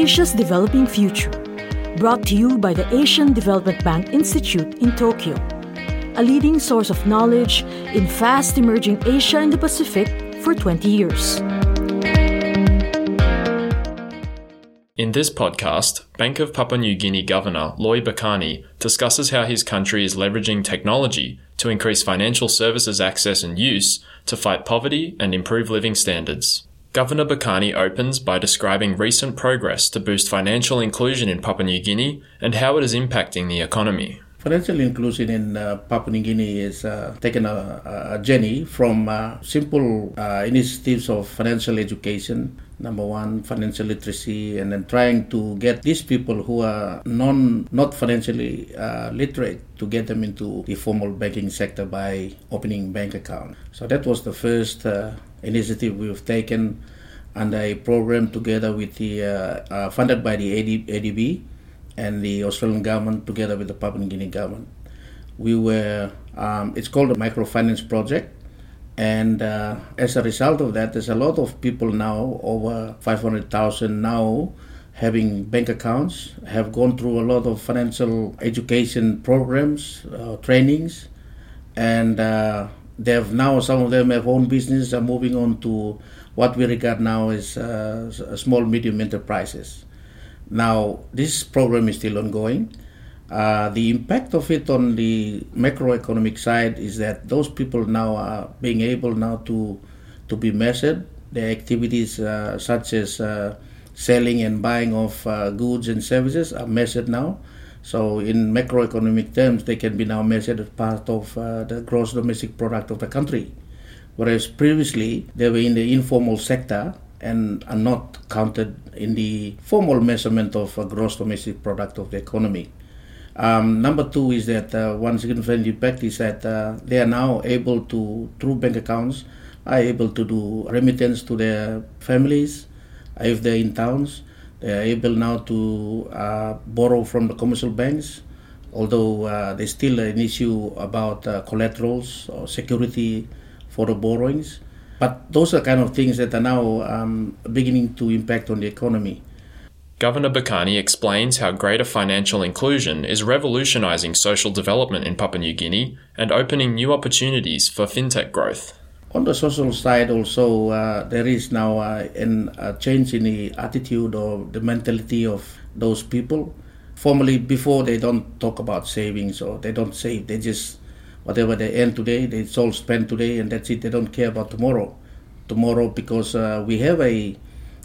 Asia's Developing Future, brought to you by the Asian Development Bank Institute in Tokyo, a leading source of knowledge in fast emerging Asia and the Pacific for 20 years. In this podcast, Bank of Papua New Guinea Governor Loi Bakani discusses how his country is leveraging technology to increase financial services access and use to fight poverty and improve living standards. Governor Bakani opens by describing recent progress to boost financial inclusion in Papua New Guinea and how it is impacting the economy. Financial inclusion in uh, Papua New Guinea is uh, taken a, a, journey from uh, simple uh, initiatives of financial education, number one, financial literacy, and then trying to get these people who are non not financially uh, literate to get them into the formal banking sector by opening bank account. So that was the first uh, initiative we've taken under a program together with the funded by the AD, ADB and the Australian government together with the Papua New Guinea government. We were, um, it's called a microfinance project. And uh, as a result of that, there's a lot of people now, over 500,000 now, having bank accounts, have gone through a lot of financial education programs, uh, trainings, and uh, they have now, some of them have own business, are moving on to what we regard now as uh, small, medium enterprises. Now, this program is still ongoing. Uh, the impact of it on the macroeconomic side is that those people now are being able now to to be measured. Their activities uh, such as uh, selling and buying of uh, goods and services are measured now. So in macroeconomic terms, they can be now measured as part of uh, the gross domestic product of the country. Whereas previously they were in the informal sector and are not counted in the formal measurement of a gross domestic product of the economy. Um, number two is that uh, one significant impact is that uh, they are now able to, through bank accounts, are able to do remittance to their families if they're in towns. They are able now to uh, borrow from the commercial banks, although uh, there's still an issue about uh, collaterals or security for the borrowings. But those are kind of things that are now um, beginning to impact on the economy. Governor Bakani explains how greater financial inclusion is revolutionizing social development in Papua New Guinea and opening new opportunities for fintech growth. On the social side, also, uh, there is now uh, an, a change in the attitude or the mentality of those people. Formerly, before they don't talk about savings or they don't save, they just whatever they earn today, they all spend today, and that's it. They don't care about tomorrow. Tomorrow, because uh, we have a,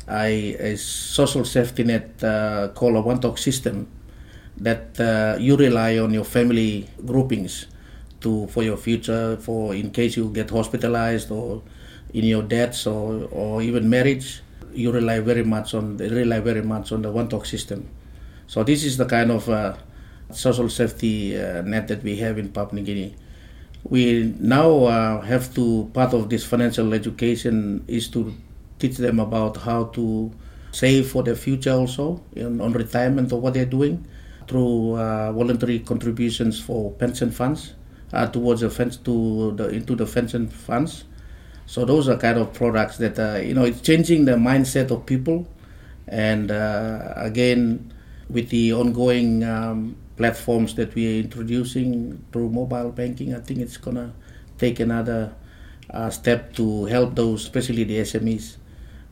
a, a social safety net uh, called a wantok system that uh, you rely on your family groupings to for your future, for in case you get hospitalized or in your debts or, or even marriage, you rely very much on they rely very much on the wantok system. So this is the kind of uh, social safety uh, net that we have in Papua New Guinea we now uh, have to part of this financial education is to teach them about how to save for their future also in, on retirement or what they're doing through uh, voluntary contributions for pension funds uh, towards the fence to the into the pension funds so those are kind of products that uh, you know it's changing the mindset of people and uh, again with the ongoing um, platforms that we are introducing through mobile banking, I think it's to take another uh, step to help those, especially the SMEs.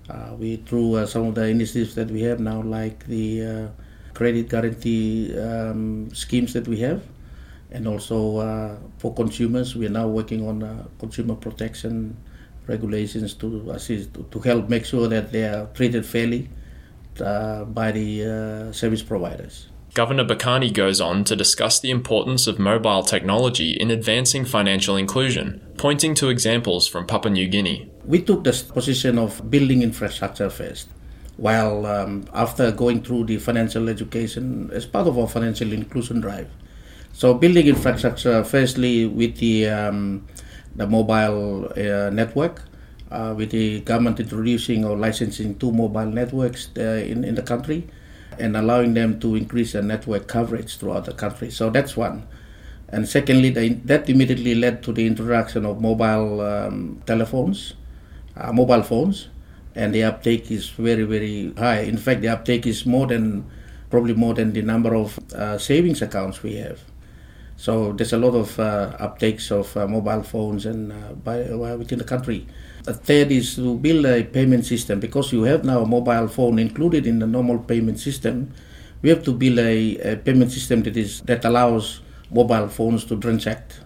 Uh, we through uh, some of the initiatives that we have now, like the uh, credit guarantee um, schemes that we have, and also uh, for consumers, we are now working on uh, consumer protection regulations to assist to, to, help make sure that they are treated fairly by the service providers. Governor Bakani goes on to discuss the importance of mobile technology in advancing financial inclusion, pointing to examples from Papua New Guinea. We took the position of building infrastructure first, while um, after going through the financial education as part of our financial inclusion drive. So, building infrastructure firstly with the, um, the mobile uh, network. Uh, with the government introducing or licensing two mobile networks uh, in, in the country, and allowing them to increase their network coverage throughout the country. So that's one. And secondly, that immediately led to the introduction of mobile um, telephones, uh, mobile phones, and the uptake is very very high. In fact, the uptake is more than probably more than the number of uh, savings accounts we have. So there's a lot of uh, uptakes of uh, mobile phones and uh, by, uh, within the country. The third is to build a payment system because you have now a mobile phone included in the normal payment system. We have to build a, a payment system that is that allows mobile phones to transact.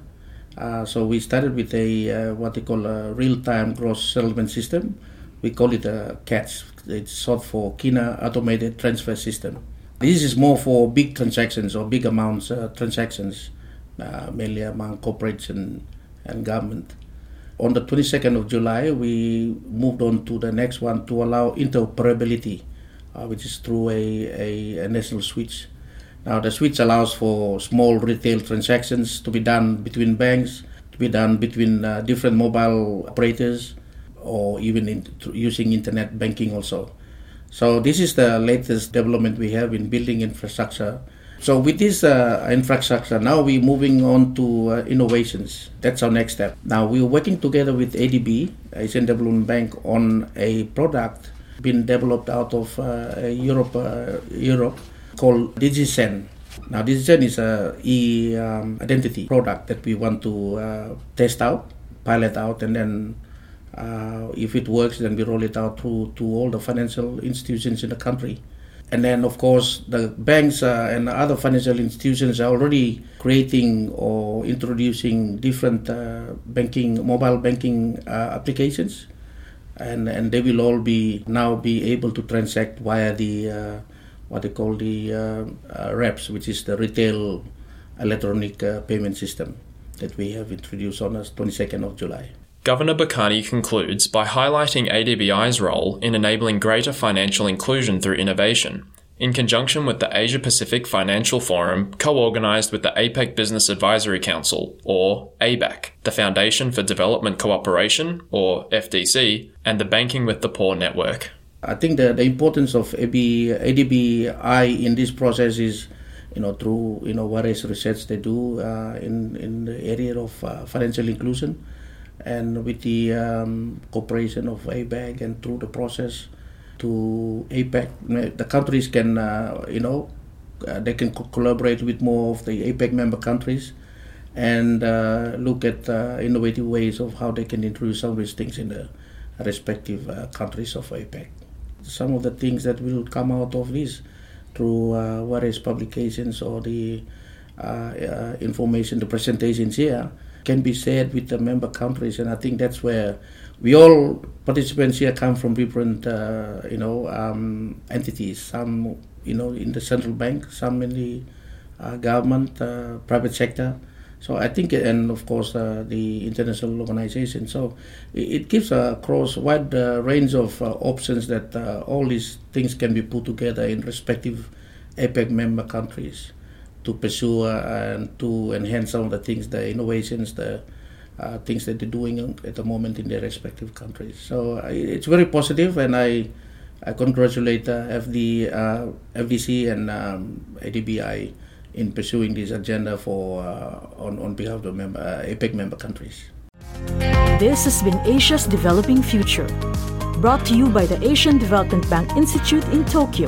Uh, so we started with a uh, what they call a real-time gross settlement system. We call it a KATS. It's short for Kina Automated Transfer System. This is more for big transactions or big amounts transactions, uh, mainly among corporates and, and government. On the 22nd of July, we moved on to the next one to allow interoperability, uh, which is through a, a, a national switch. Now, the switch allows for small retail transactions to be done between banks, to be done between uh, different mobile operators, or even in, using internet banking also. So, this is the latest development we have in building infrastructure so with this uh, infrastructure, now we're moving on to uh, innovations. That's our next step. Now we're working together with ADB, Asian Development Bank, on a product being developed out of uh, Europe, uh, Europe called DigiSend. Now DigiSend is a e-identity um, product that we want to uh, test out, pilot out, and then uh, if it works, then we roll it out to, to all the financial institutions in the country. And then, of course, the banks uh, and other financial institutions are already creating or introducing different uh, banking, mobile banking uh, applications, and and they will all be now be able to transact via the uh, what they call the uh, uh, REPS, which is the retail electronic payment system that we have introduced on the 22nd of July. Governor Bakani concludes by highlighting ADBI's role in enabling greater financial inclusion through innovation, in conjunction with the Asia Pacific Financial Forum co organised with the APEC Business Advisory Council, or ABAC, the Foundation for Development Cooperation, or FDC, and the Banking with the Poor network. I think the, the importance of ADBI in this process is you know through you know various research they do uh, in in the area of uh, financial inclusion and with the um, cooperation of APEC and through the process to APEC, the countries can, uh, you know, uh, they can co- collaborate with more of the APEC member countries and uh, look at uh, innovative ways of how they can introduce some of these things in the respective uh, countries of APEC. Some of the things that will come out of this through uh, various publications or the information, the presentations here can be shared with the member countries, and I think that's where we all participants here come from different, uh, you know, um, entities. Some, you know, in the central bank, some in the uh, government, uh, private sector. So I think, and of course, uh, the international organization. So it, gives a cross wide uh, range of uh, options that all these things can be put together in respective APEC member countries to pursue uh, and to enhance some of the things, the innovations, the uh, things that they're doing at the moment in their respective countries. So uh, it's very positive, and I, I congratulate uh, FD, uh, FDC and um, ADBI in pursuing this agenda for uh, on, on behalf of the member, APEC member countries. This has been Asia's Developing Future, brought to you by the Asian Development Bank Institute in Tokyo.